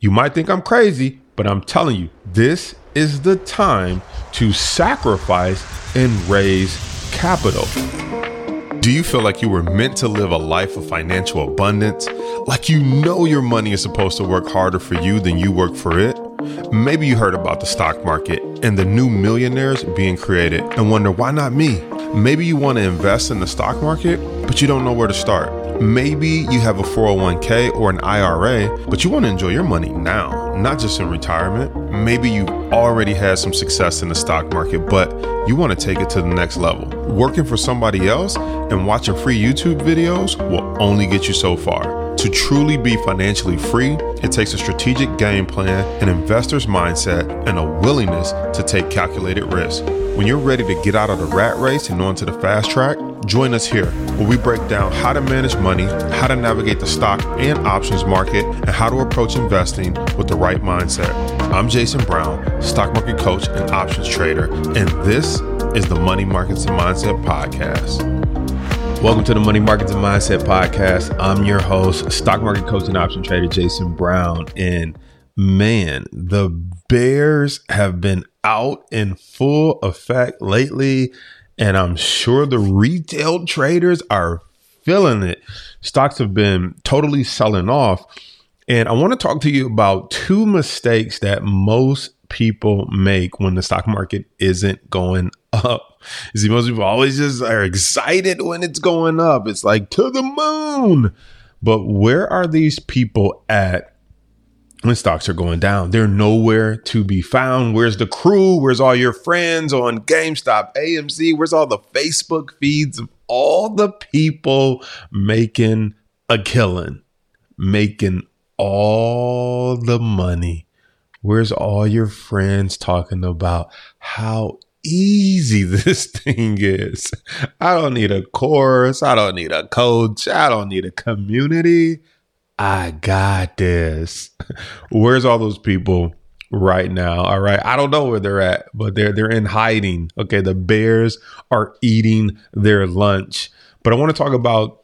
You might think I'm crazy, but I'm telling you, this is the time to sacrifice and raise capital. Do you feel like you were meant to live a life of financial abundance? Like you know your money is supposed to work harder for you than you work for it? Maybe you heard about the stock market and the new millionaires being created and wonder why not me? Maybe you want to invest in the stock market, but you don't know where to start. Maybe you have a 401k or an IRA, but you want to enjoy your money now, not just in retirement. Maybe you've already had some success in the stock market, but you want to take it to the next level. Working for somebody else and watching free YouTube videos will only get you so far. To truly be financially free, it takes a strategic game plan, an investor's mindset, and a willingness to take calculated risk. When you're ready to get out of the rat race and onto the fast track, join us here where we break down how to manage money, how to navigate the stock and options market, and how to approach investing with the right mindset. I'm Jason Brown, stock market coach and options trader, and this is the Money Markets and Mindset Podcast. Welcome to the Money Markets and Mindset Podcast. I'm your host, stock market coach and option trader Jason Brown. And man, the Bears have been out in full effect lately. And I'm sure the retail traders are feeling it. Stocks have been totally selling off. And I want to talk to you about two mistakes that most people make when the stock market isn't going up. You see, most people always just are excited when it's going up. It's like to the moon. But where are these people at when stocks are going down? They're nowhere to be found. Where's the crew? Where's all your friends on GameStop, AMC? Where's all the Facebook feeds of all the people making a killing, making all the money? Where's all your friends talking about how easy this thing is? I don't need a course. I don't need a coach. I don't need a community. I got this. Where's all those people right now? All right. I don't know where they're at, but they're they're in hiding. Okay, the bears are eating their lunch. But I want to talk about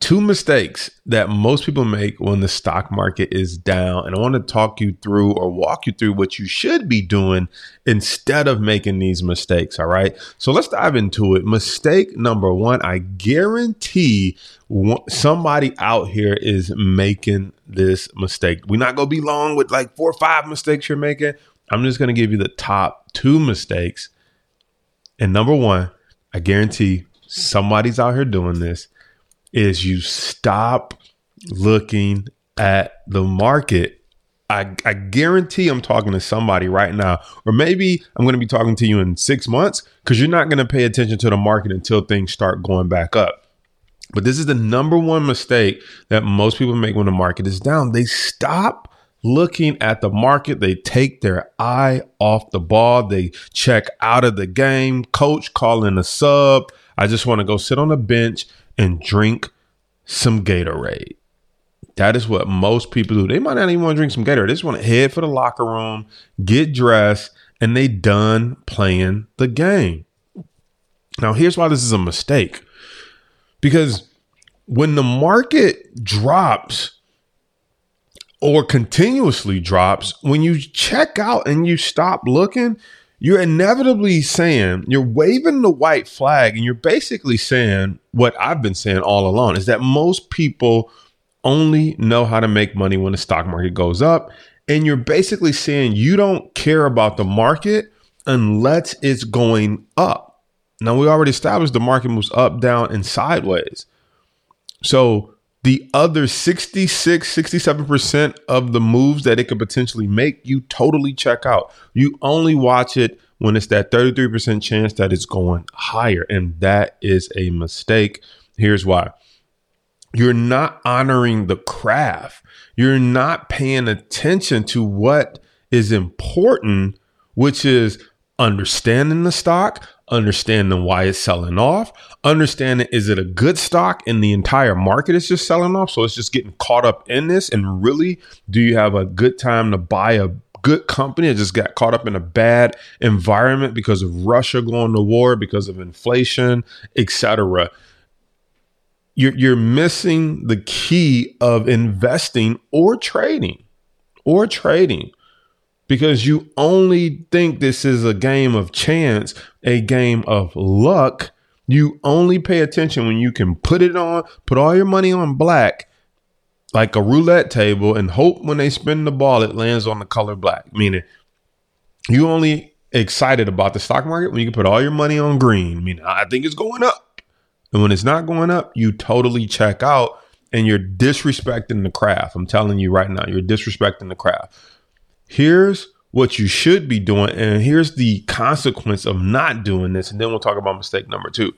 two mistakes that most people make when the stock market is down. And I want to talk you through or walk you through what you should be doing instead of making these mistakes. All right. So let's dive into it. Mistake number one I guarantee somebody out here is making this mistake. We're not going to be long with like four or five mistakes you're making. I'm just going to give you the top two mistakes. And number one, I guarantee somebody's out here doing this is you stop looking at the market. I, I guarantee I'm talking to somebody right now, or maybe I'm going to be talking to you in six months because you're not going to pay attention to the market until things start going back up. But this is the number one mistake that most people make when the market is down. They stop looking at the market. They take their eye off the ball. They check out of the game. Coach calling a sub. I just want to go sit on the bench and drink some Gatorade. That is what most people do. They might not even want to drink some Gatorade. They just want to head for the locker room, get dressed, and they done playing the game. Now, here's why this is a mistake. Because when the market drops or continuously drops, when you check out and you stop looking, you're inevitably saying, you're waving the white flag, and you're basically saying what I've been saying all along is that most people only know how to make money when the stock market goes up. And you're basically saying you don't care about the market unless it's going up. Now, we already established the market moves up, down, and sideways. So the other 66, 67% of the moves that it could potentially make, you totally check out. You only watch it when it's that 33% chance that it's going higher. And that is a mistake. Here's why you're not honoring the craft, you're not paying attention to what is important, which is understanding the stock, understanding why it's selling off, understanding is it a good stock and the entire market is just selling off. So it's just getting caught up in this. And really, do you have a good time to buy a good company that just got caught up in a bad environment because of Russia going to war, because of inflation, etc.? You're, you're missing the key of investing or trading or trading because you only think this is a game of chance, a game of luck. You only pay attention when you can put it on, put all your money on black like a roulette table and hope when they spin the ball it lands on the color black. Meaning you only excited about the stock market when you can put all your money on green. I mean, I think it's going up. And when it's not going up, you totally check out and you're disrespecting the craft. I'm telling you right now, you're disrespecting the craft. Here's what you should be doing, and here's the consequence of not doing this. And then we'll talk about mistake number two.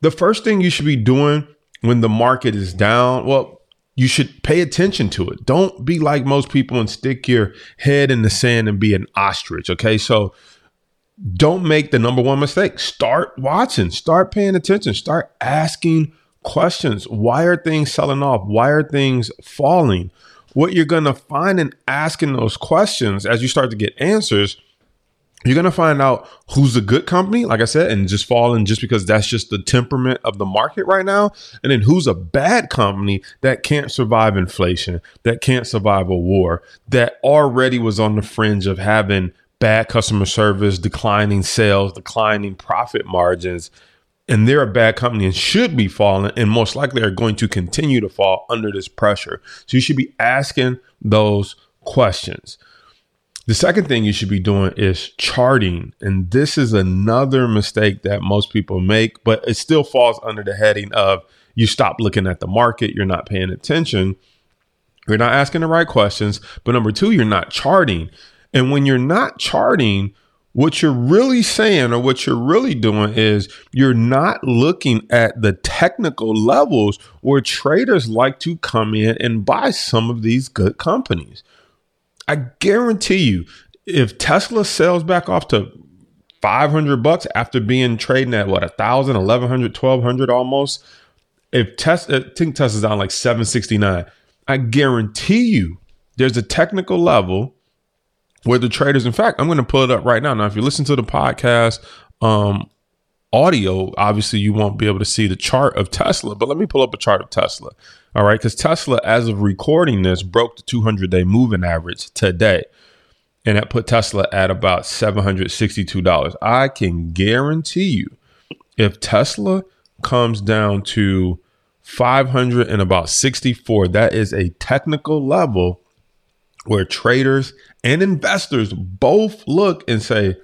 The first thing you should be doing when the market is down, well, you should pay attention to it. Don't be like most people and stick your head in the sand and be an ostrich. Okay. So don't make the number one mistake. Start watching, start paying attention, start asking questions. Why are things selling off? Why are things falling? What you're going to find in asking those questions as you start to get answers you're going to find out who's a good company, like I said, and just falling just because that's just the temperament of the market right now. And then who's a bad company that can't survive inflation, that can't survive a war, that already was on the fringe of having bad customer service, declining sales, declining profit margins. And they're a bad company and should be falling, and most likely are going to continue to fall under this pressure. So you should be asking those questions. The second thing you should be doing is charting. And this is another mistake that most people make, but it still falls under the heading of you stop looking at the market, you're not paying attention, you're not asking the right questions. But number two, you're not charting. And when you're not charting, what you're really saying or what you're really doing is you're not looking at the technical levels where traders like to come in and buy some of these good companies. I guarantee you, if Tesla sells back off to 500 bucks after being trading at what, a thousand, 1100, 1200 almost, if Tesla, I uh, think Tesla's down like 769, I guarantee you there's a technical level where the traders, in fact, I'm going to pull it up right now. Now, if you listen to the podcast, um, audio, obviously you won't be able to see the chart of Tesla, but let me pull up a chart of Tesla. All right. Because Tesla, as of recording this, broke the 200 day moving average today. And that put Tesla at about $762. I can guarantee you if Tesla comes down to 500 and about 64, that is a technical level where traders and investors both look and say,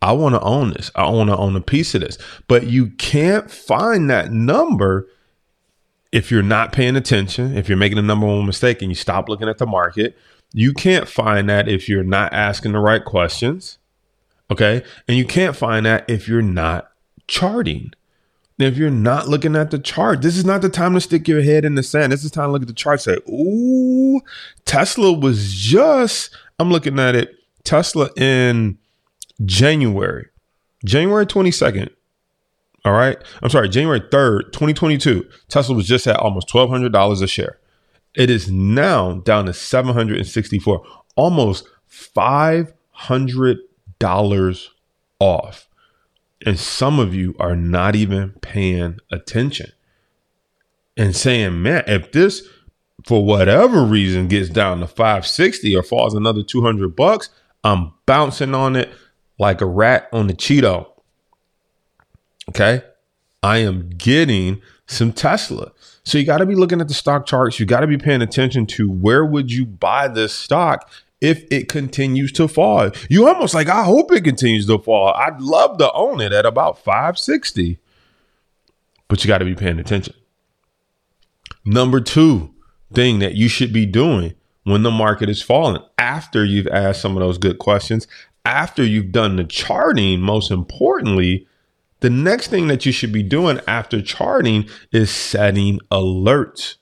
I want to own this. I want to own a piece of this. But you can't find that number if you're not paying attention, if you're making a number one mistake and you stop looking at the market. You can't find that if you're not asking the right questions. Okay. And you can't find that if you're not charting. If you're not looking at the chart, this is not the time to stick your head in the sand. This is time to look at the chart. Say, ooh, Tesla was just, I'm looking at it. Tesla in January, January 22nd. All right. I'm sorry, January 3rd, 2022. Tesla was just at almost $1,200 a share. It is now down to 764, almost $500 off. And some of you are not even paying attention and saying, man, if this, for whatever reason, gets down to 560 or falls another 200 bucks, I'm bouncing on it like a rat on a Cheeto. Okay. I am getting some Tesla. So you got to be looking at the stock charts. You got to be paying attention to where would you buy this stock if it continues to fall. You almost like, I hope it continues to fall. I'd love to own it at about 560. But you got to be paying attention. Number two thing that you should be doing when the market is falling after you've asked some of those good questions, after you've done the charting, most importantly, the next thing that you should be doing after charting is setting alerts.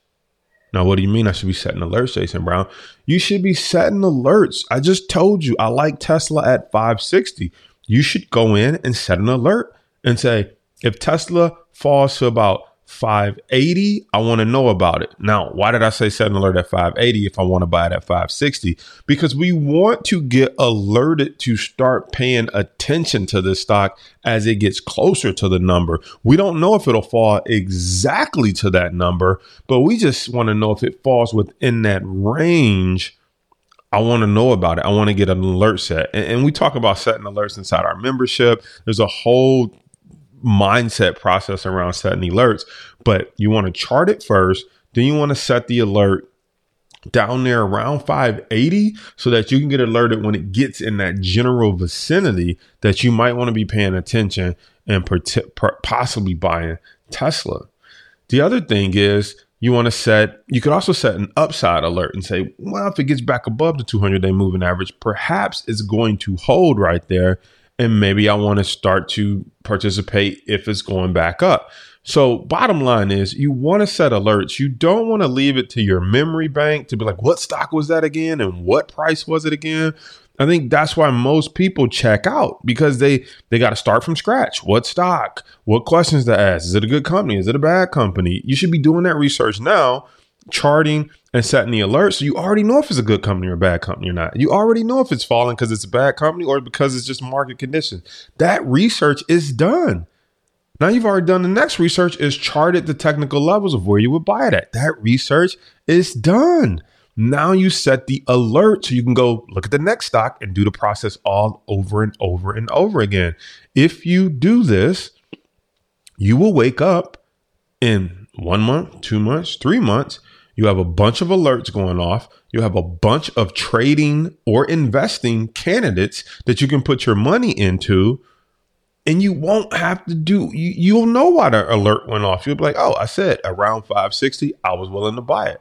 Now, what do you mean I should be setting alerts, Jason Brown? You should be setting alerts. I just told you I like Tesla at 560. You should go in and set an alert and say, if Tesla falls to about 580, I want to know about it. Now, why did I say set an alert at 580 if I want to buy it at 560? Because we want to get alerted to start paying attention to this stock as it gets closer to the number. We don't know if it'll fall exactly to that number, but we just want to know if it falls within that range I want to know about it. I want to get an alert set. And, and we talk about setting alerts inside our membership. There's a whole mindset process around setting alerts, but you want to chart it first. Then you want to set the alert down there around 580 so that you can get alerted when it gets in that general vicinity that you might want to be paying attention and possibly buying Tesla. The other thing is you want to set, you could also set an upside alert and say, well, if it gets back above the 200 day moving average, perhaps it's going to hold right there. And maybe I want to start to participate if it's going back up. So, bottom line is, you want to set alerts. You don't want to leave it to your memory bank to be like, what stock was that again? And what price was it again? I think that's why most people check out because they they got to start from scratch. What stock? What questions to ask? Is it a good company? Is it a bad company? You should be doing that research now, charting and setting the alerts so you already know if it's a good company or a bad company or not. You already know if it's falling because it's a bad company or because it's just market conditions. That research is done. Now you've already done the next research is charted the technical levels of where you would buy it at. That research is done. Now you set the alert so you can go look at the next stock and do the process all over and over and over again. If you do this, you will wake up in one month, two months, three months. You have a bunch of alerts going off. You have a bunch of trading or investing candidates that you can put your money into. And you won't have to do, you, you'll know why the alert went off. You'll be like, oh, I said around 560, I was willing to buy it.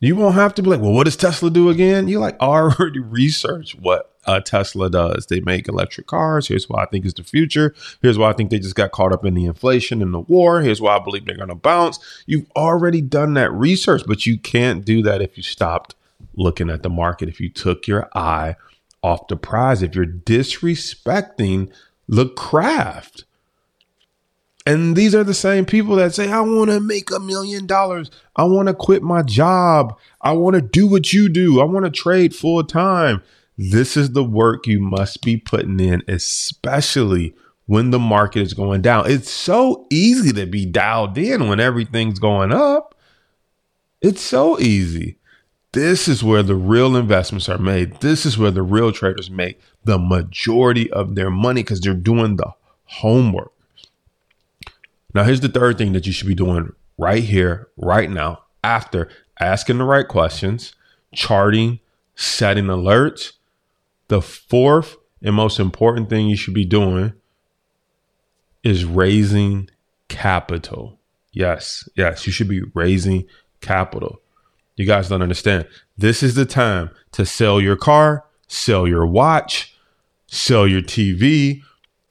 You won't have to be like, well, what does Tesla do again? You like already research what uh, Tesla does. They make electric cars. Here's why I think it's the future. Here's why I think they just got caught up in the inflation and the war. Here's why I believe they're going to bounce. You've already done that research, but you can't do that if you stopped looking at the market, if you took your eye off the prize, if you're disrespecting the craft. And these are the same people that say, I want to make a million dollars. I want to quit my job. I want to do what you do. I want to trade full time. This is the work you must be putting in, especially when the market is going down. It's so easy to be dialed in when everything's going up. It's so easy. This is where the real investments are made. This is where the real traders make the majority of their money because they're doing the homework. Now, here's the third thing that you should be doing right here, right now, after asking the right questions, charting, setting alerts. The fourth and most important thing you should be doing is raising capital. Yes, yes, you should be raising capital. You guys don't understand. This is the time to sell your car, sell your watch, sell your TV.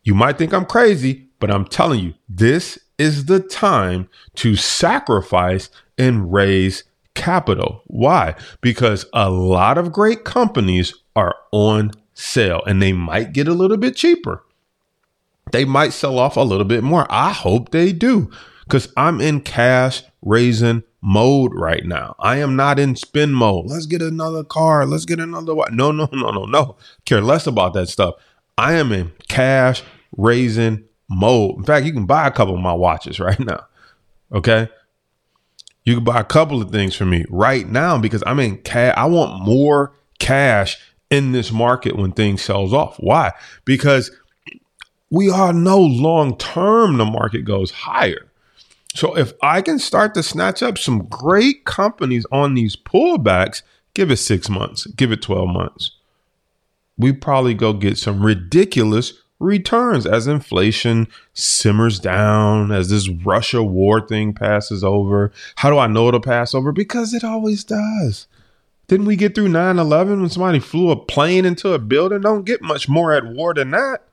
You might think I'm crazy, but I'm telling you, this is the time to sacrifice and raise capital. Why? Because a lot of great companies are on sale and they might get a little bit cheaper. They might sell off a little bit more. I hope they do because I'm in cash raising mode right now. I am not in spin mode. Let's get another car. Let's get another. One. No, no, no, no, no. Care less about that stuff. I am in cash raising mode. In fact, you can buy a couple of my watches right now. Okay. You can buy a couple of things for me right now because I'm in cash. I want more cash in this market when things sells off. Why? Because we all know long term the market goes higher. So if I can start to snatch up some great companies on these pullbacks, give it six months, give it 12 months. We probably go get some ridiculous returns as inflation simmers down, as this Russia war thing passes over. How do I know it'll pass over? Because it always does. Didn't we get through 9 11 when somebody flew a plane into a building? Don't get much more at war than that.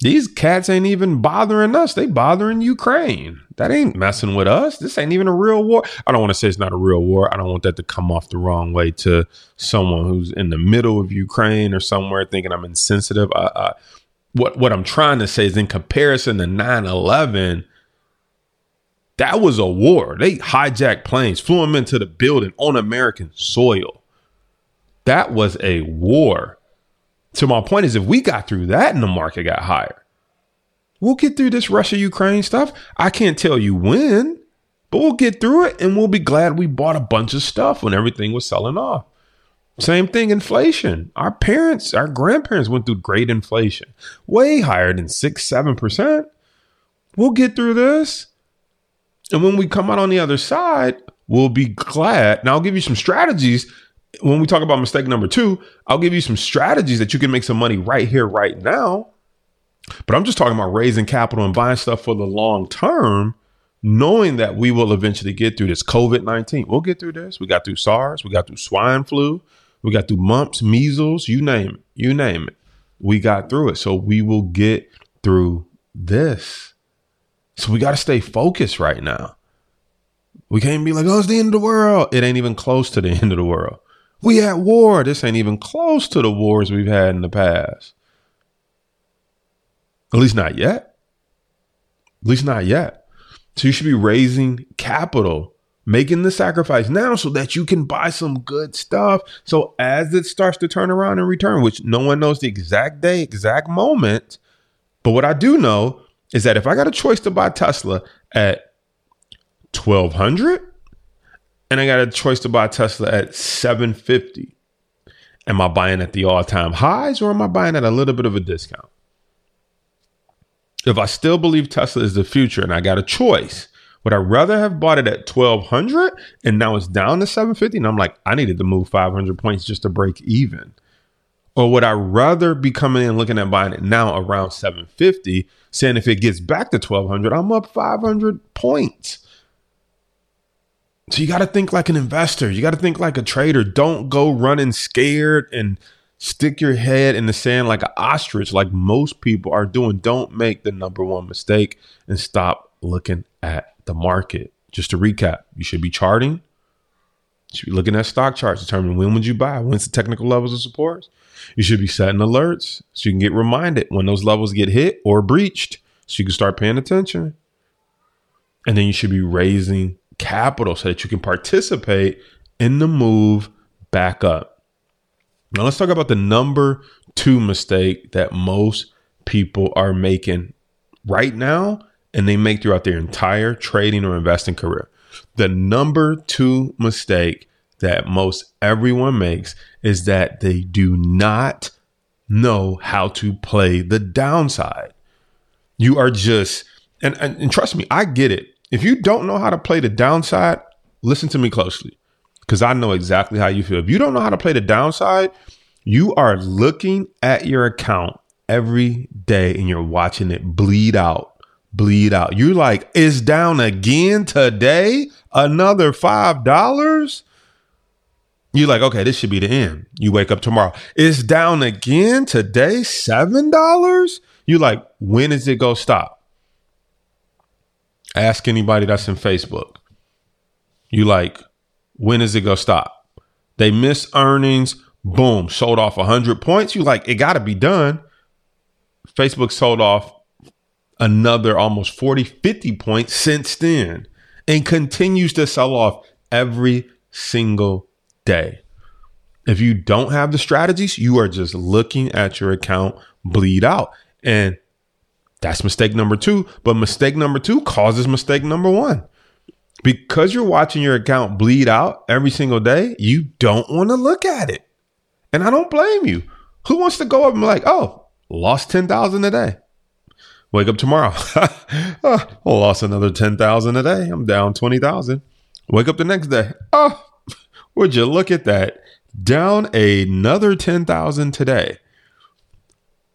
These cats ain't even bothering us. They bothering Ukraine. That ain't messing with us. This ain't even a real war. I don't want to say it's not a real war. I don't want that to come off the wrong way to someone who's in the middle of Ukraine or somewhere thinking I'm insensitive. I, I, what what I'm trying to say is in comparison to 9/11, that was a war. They hijacked planes, flew them into the building on American soil. That was a war. So my point is, if we got through that and the market got higher, we'll get through this Russia Ukraine stuff. I can't tell you when, but we'll get through it and we'll be glad we bought a bunch of stuff when everything was selling off. Same thing, inflation. Our parents, our grandparents went through great inflation, way higher than six, seven percent. We'll get through this. And when we come out on the other side, we'll be glad. Now, I'll give you some strategies. When we talk about mistake number two, I'll give you some strategies that you can make some money right here, right now. But I'm just talking about raising capital and buying stuff for the long term, knowing that we will eventually get through this COVID 19. We'll get through this. We got through SARS, we got through swine flu, we got through mumps, measles, you name it, you name it. We got through it. So we will get through this. So we got to stay focused right now. We can't be like, oh, it's the end of the world. It ain't even close to the end of the world. We at war. This ain't even close to the wars we've had in the past. At least not yet. At least not yet. So you should be raising capital, making the sacrifice now so that you can buy some good stuff. So as it starts to turn around and return, which no one knows the exact day, exact moment. But what I do know is that if I got a choice to buy Tesla at 1200 and I got a choice to buy Tesla at 750, am I buying at the all-time highs or am I buying at a little bit of a discount? if I still believe Tesla is the future and I got a choice, would I rather have bought it at 1200 and now it's down to 750 and I'm like, I needed to move 500 points just to break even? Or would I rather be coming in looking at buying it now around 750, saying if it gets back to 1200, I'm up 500 points? So you got to think like an investor. You got to think like a trader. Don't go running scared and stick your head in the sand like an ostrich, like most people are doing. Don't make the number one mistake and stop looking at the market. Just to recap, you should be charting. You should be looking at stock charts, determining when would you buy, when's the technical levels of support. You should be setting alerts so you can get reminded when those levels get hit or breached, so you can start paying attention. And then you should be raising capital so that you can participate in the move back up. Now let's talk about the number two mistake that most people are making right now and they make throughout their entire trading or investing career. The number two mistake that most everyone makes is that they do not know how to play the downside. You are just, and, and, and trust me, I get it. If you don't know how to play the downside, listen to me closely because I know exactly how you feel. If you don't know how to play the downside, you are looking at your account every day and you're watching it bleed out, bleed out. You're like, it's down again today, another $5. You're like, okay, this should be the end. You wake up tomorrow. It's down again today, $7. You're like, when is it going to stop? Ask anybody that's in Facebook. You like, when is it going to stop? They miss earnings. Boom, sold off 100 points. You like, it got to be done. Facebook sold off another almost 40, 50 points since then and continues to sell off every single day. If you don't have the strategies, you are just looking at your account bleed out. And that's mistake number two. But mistake number two causes mistake number one. Because you're watching your account bleed out every single day, you don't want to look at it. And I don't blame you. Who wants to go up and be like, oh, lost 10,000 a day? Wake up tomorrow. oh, lost another 10,000 a day. I'm down 20,000. Wake up the next day. Oh, would you look at that? Down another 10,000 today.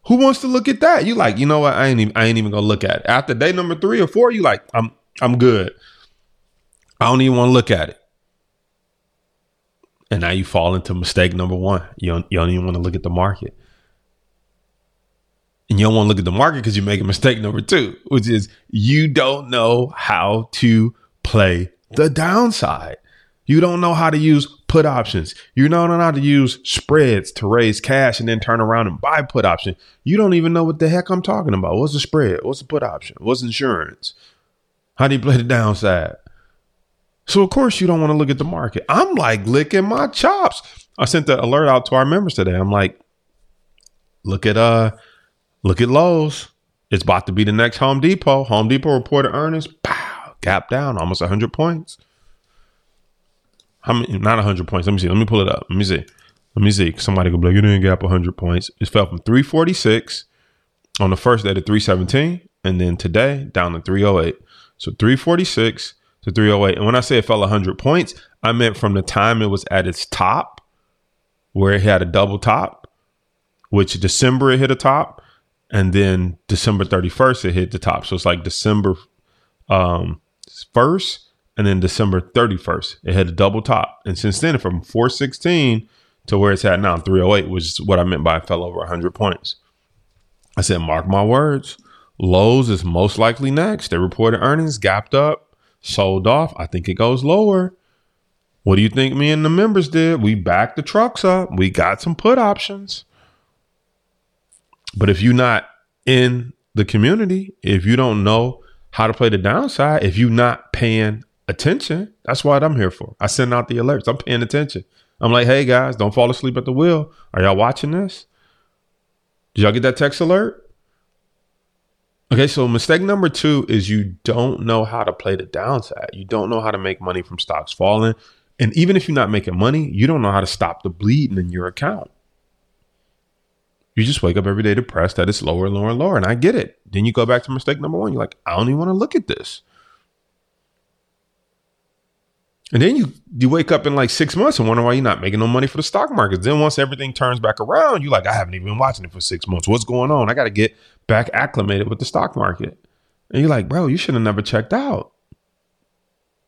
Who wants to look at that? You like, you know what? I ain't even, I ain't even gonna look at it. After day number three or four, you like, I'm I'm good. I don't even want to look at it. And now you fall into mistake number one. You don't, you don't even want to look at the market. And you don't want to look at the market because you make a mistake number two, which is you don't know how to play the downside. You don't know how to use put options. You don't know how to use spreads to raise cash and then turn around and buy put option. You don't even know what the heck I'm talking about. What's the spread? What's the put option? What's insurance? How do you play the downside? So of course you don't want to look at the market. I'm like licking my chops. I sent the alert out to our members today. I'm like, look at uh, look at Lowe's. It's about to be the next Home Depot. Home Depot reported earnings. Pow, gap down almost 100 points. How many? Not 100 points. Let me see. Let me pull it up. Let me see. Let me see. Somebody could be like, you didn't up 100 points. It fell from 346 on the first day to 317. And then today down to 308. So 346 to 308. And when I say it fell 100 points, I meant from the time it was at its top, where it had a double top, which December it hit a top. And then December 31st, it hit the top. So it's like December um, 1st and then December 31st, it had a double top. And since then, from 416 to where it's at now, 308, which is what I meant by I fell over 100 points. I said, mark my words. Lowe's is most likely next. They reported earnings, gapped up, sold off. I think it goes lower. What do you think me and the members did? We backed the trucks up. We got some put options. But if you're not in the community, if you don't know how to play the downside, if you're not paying attention, that's what I'm here for. I send out the alerts. I'm paying attention. I'm like, hey guys, don't fall asleep at the wheel. Are y'all watching this? Did y'all get that text alert? Okay, so mistake number two is you don't know how to play the downside. You don't know how to make money from stocks falling. And even if you're not making money, you don't know how to stop the bleeding in your account. You just wake up every day depressed that it's lower and lower and lower. And I get it. Then you go back to mistake number one. You're like, I don't even want to look at this. And then you you wake up in like six months and wonder why you're not making no money for the stock market. Then once everything turns back around, you're like, I haven't even been watching it for six months. What's going on? I got to get back acclimated with the stock market. And you're like, bro, you should have never checked out.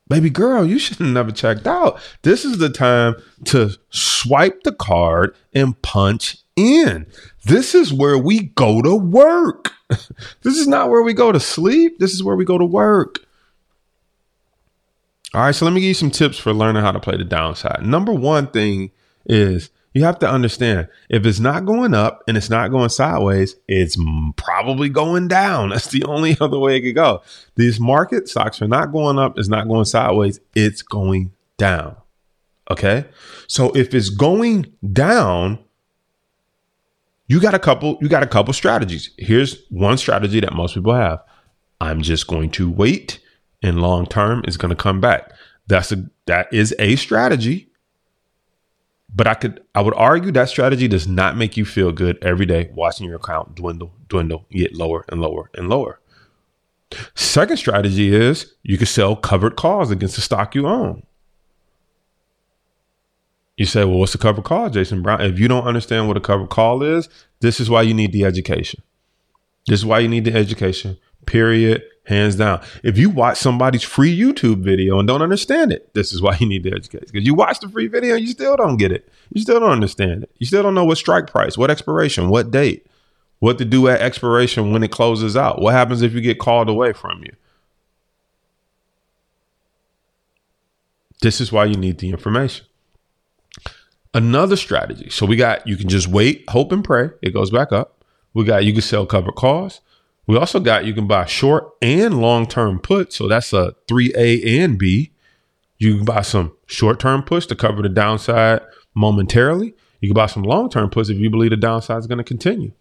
Baby girl, you should have never checked out. This is the time to swipe the card and punch in. This is where we go to work. this is not where we go to sleep. This is where we go to work. All right, so let me give you some tips for learning how to play the downside. Number one thing is you have to understand if it's not going up and it's not going sideways, it's probably going down. That's the only other way it could go. These market stocks are not going up, it's not going sideways, it's going down. Okay. So if it's going down, you got a couple, you got a couple strategies. Here's one strategy that most people have. I'm just going to wait and long term is going to come back. That's a that is a strategy. But I could I would argue that strategy does not make you feel good every day watching your account dwindle, dwindle, get lower and lower and lower. Second strategy is you can sell covered calls against the stock you own. You say, well, what's a cover call, Jason Brown? If you don't understand what a cover call is, this is why you need the education. This is why you need the education, period hands down. If you watch somebody's free YouTube video and don't understand it, this is why you need the education. Because you watch the free video and you still don't get it. You still don't understand it. You still don't know what strike price, what expiration, what date, what to do at expiration when it closes out. What happens if you get called away from you? This is why you need the information. Another strategy. So we got you can just wait, hope, and pray. It goes back up. We got you can sell covered calls. We also got you can buy short and long term puts. So that's a 3A and B. You can buy some short term puts to cover the downside momentarily. You can buy some long term puts if you believe the downside is going to continue.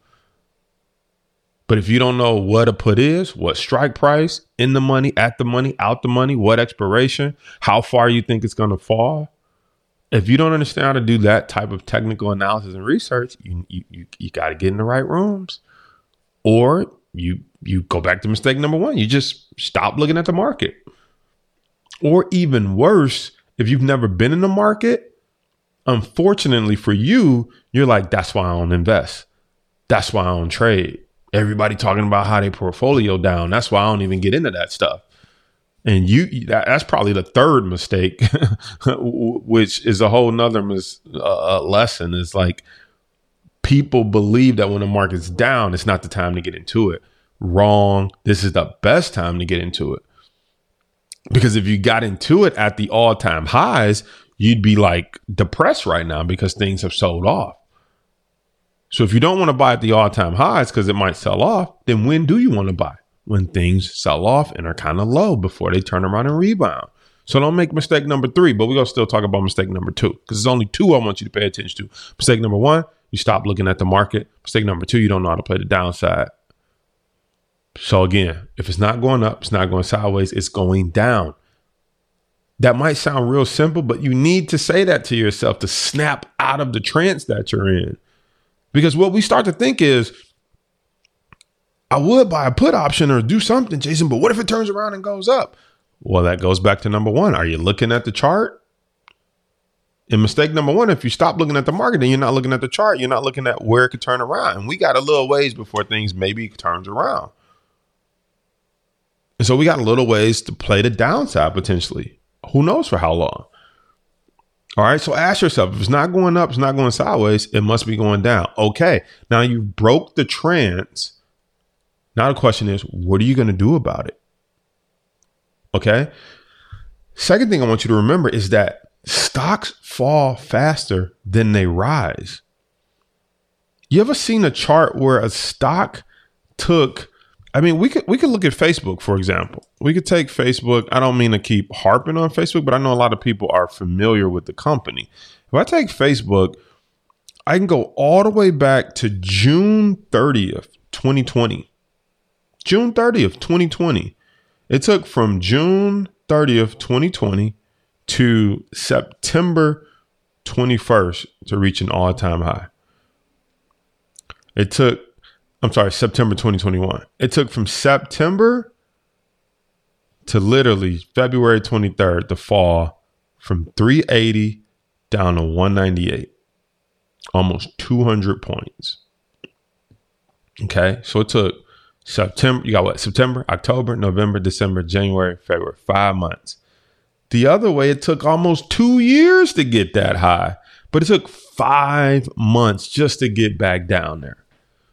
But if you don't know what a put is, what strike price, in the money, at the money, out the money, what expiration, how far you think it's going to fall, if you don't understand how to do that type of technical analysis and research, you you you, you got to get in the right rooms, or you you go back to mistake number one. You just stop looking at the market. Or even worse, if you've never been in the market, unfortunately for you, you're like, that's why I don't invest. That's why I don't trade. Everybody talking about how they portfolio down. That's why I don't even get into that stuff. And you, that's probably the third mistake, which is a whole nother mis- uh, lesson. Is like people believe that when the market's down, it's not the time to get into it. Wrong. This is the best time to get into it. Because if you got into it at the all time highs, you'd be like depressed right now because things have sold off. So if you don't want to buy at the all time highs because it might sell off, then when do you want to buy? When things sell off and are kind of low before they turn around and rebound. So don't make mistake number three, but we're going to still talk about mistake number two because there's only two I want you to pay attention to. Mistake number one, you stop looking at the market. Mistake number two, you don't know how to play the downside. So again, if it's not going up, it's not going sideways, it's going down. That might sound real simple, but you need to say that to yourself to snap out of the trance that you're in. Because what we start to think is, I would buy a put option or do something, Jason, but what if it turns around and goes up? Well, that goes back to number one. Are you looking at the chart? And mistake number one, if you stop looking at the market, then you're not looking at the chart. You're not looking at where it could turn around. And we got a little ways before things maybe turns around. And so we got a little ways to play the downside potentially. Who knows for how long? All right. So ask yourself if it's not going up, it's not going sideways, it must be going down. Okay. Now you broke the trance. Now the question is, what are you going to do about it? Okay. Second thing I want you to remember is that stocks fall faster than they rise. You ever seen a chart where a stock took I mean, we could we could look at Facebook, for example. We could take Facebook. I don't mean to keep harping on Facebook, but I know a lot of people are familiar with the company. If I take Facebook, I can go all the way back to June 30th, 2020. June 30th, 2020. It took from June 30th, 2020 to September 21st to reach an all-time high. It took I'm sorry, September 2021. It took from September to literally February 23rd to fall from 380 down to 198. Almost 200 points. Okay. So it took September, you got what? September, October, November, December, January, February, five months. The other way, it took almost two years to get that high, but it took five months just to get back down there.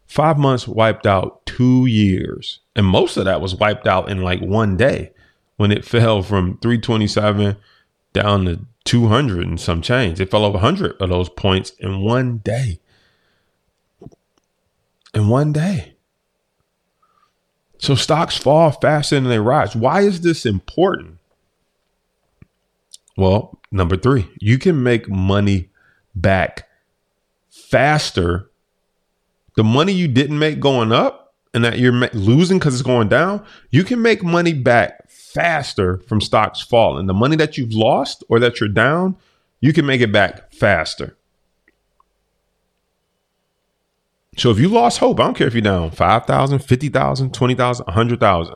Five months wiped out two years. And most of that was wiped out in like one day when it fell from 327 down to 200 and some change. It fell over 100 of those points in one day. In one day. So stocks fall faster than they rise. Why is this important? Well, number three, you can make money back faster the money you didn't make going up and that you're losing because it's going down, you can make money back faster from stocks falling. The money that you've lost or that you're down, you can make it back faster. So if you lost hope, I don't care if you're down 5,000, 50,000, 20,000, 100,000.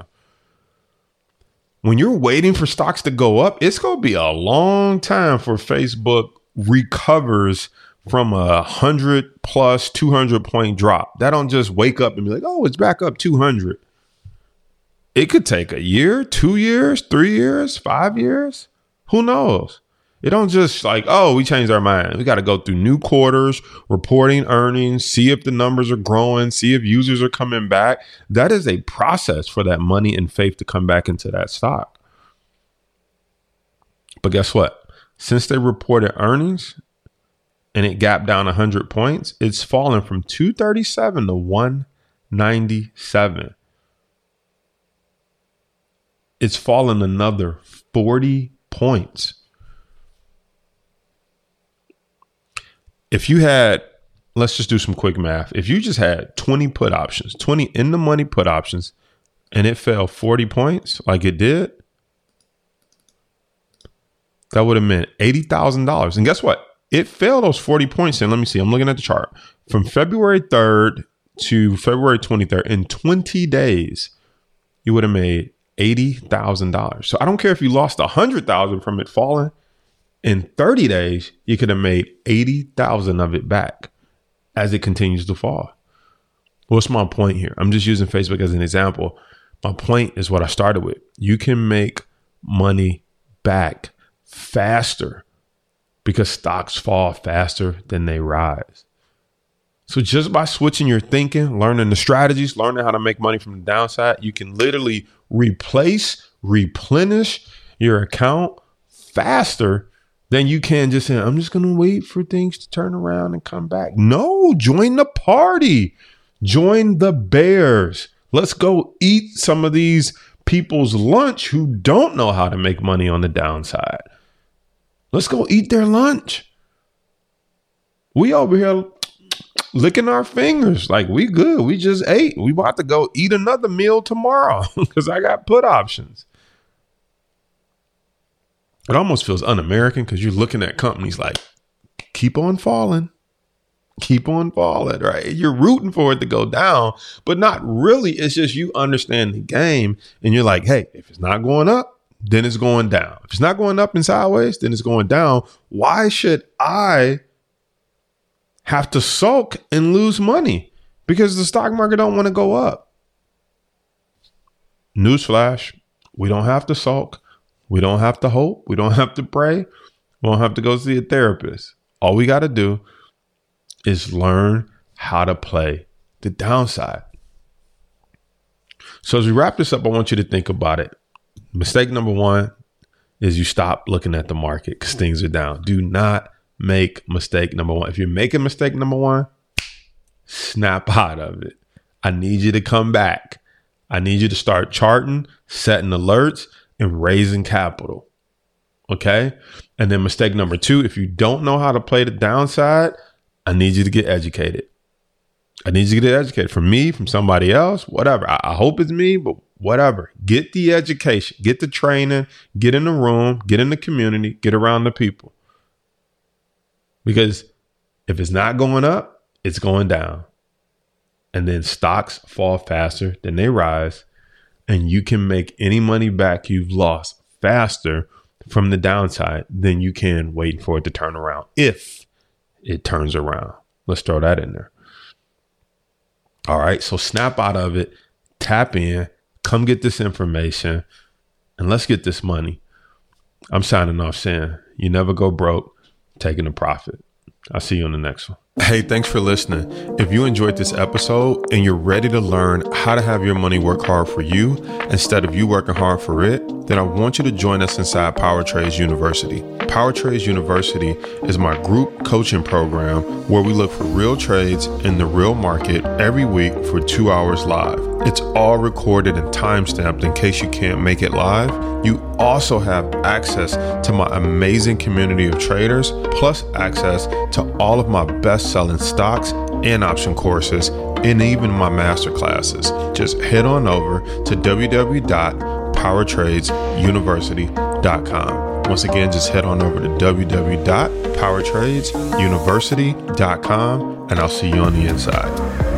When you're waiting for stocks to go up, it's going to be a long time for Facebook recovers from a hundred plus 200 point drop. That don't just wake up and be like, oh, it's back up 200. It could take a year, two years, three years, five years. Who knows? It don't just like, oh, we changed our mind. We got to go through new quarters, reporting earnings, see if the numbers are growing, see if users are coming back. That is a process for that money and faith to come back into that stock. But guess what? Since they reported earnings, and it gapped down 100 points, it's fallen from 237 to 197. It's fallen another 40 points. If you had, let's just do some quick math. If you just had 20 put options, 20 in the money put options, and it fell 40 points like it did, that would have meant $80,000. And guess what? it fell those 40 points And Let me see. I'm looking at the chart. From February 3rd to February 23rd, in 20 days, you would have made $80,000. So I don't care if you lost 100,000 from it falling. In 30 days, you could have made 80,000 of it back as it continues to fall. What's my point here? I'm just using Facebook as an example. My point is what I started with. You can make money back faster because stocks fall faster than they rise. So just by switching your thinking, learning the strategies, learning how to make money from the downside, you can literally replace, replenish your account faster than you can just say, I'm just going to wait for things to turn around and come back. No, join the party. Join the bears. Let's go eat some of these people's lunch who don't know how to make money on the downside. Let's go eat their lunch. We over here licking our fingers like we good. We just ate. We about to go eat another meal tomorrow because I got put options. It almost feels un-American because you're looking at companies like keep on falling, keep on falling, right? You're rooting for it to go down, but not really. It's just you understand the game and you're like, hey, if it's not going up, then it's going down. If it's not going up and sideways, then it's going down. Why should I have to sulk and lose money? Because the stock market don't want to go up. Newsflash, we don't have to sulk. We don't have to hope. We don't have to pray. We don't have to go see a therapist. All we got to do is learn how to play the downside. So, as we wrap this up, I want you to think about it. Mistake number one is you stop looking at the market because things are down. Do not make mistake number one. If you're making mistake number one, snap out of it. I need you to come back. I need you to start charting, setting alerts, and raising capital. Okay. And then mistake number two, if you don't know how to play the downside, I need you to get educated. I need you to get educated from me, from somebody else, whatever. I, I hope it's me, but whatever. Get the education, get the training, get in the room, get in the community, get around the people. Because if it's not going up, it's going down. And then stocks fall faster than they rise. And you can make any money back you've lost faster from the downside than you can waiting for it to turn around. If it turns around. Let's throw that in there. All right. So snap out of it, tap in, come get this information, and let's get this money. I'm signing off saying you never go broke taking a profit. I'll see you on the next one. Hey, thanks for listening. If you enjoyed this episode and you're ready to learn how to have your money work hard for you instead of you working hard for it, then I want you to join us inside Power Trades University. Power Trades University is my group coaching program where we look for real trades in the real market every week for two hours live. It's all recorded and time stamped in case you can't make it live. You also have access to my amazing community of traders, plus access to all of my best selling stocks and option courses, and even my master classes. Just head on over to www.powertradesuniversity.com. Once again, just head on over to www.powertradesuniversity.com and I'll see you on the inside.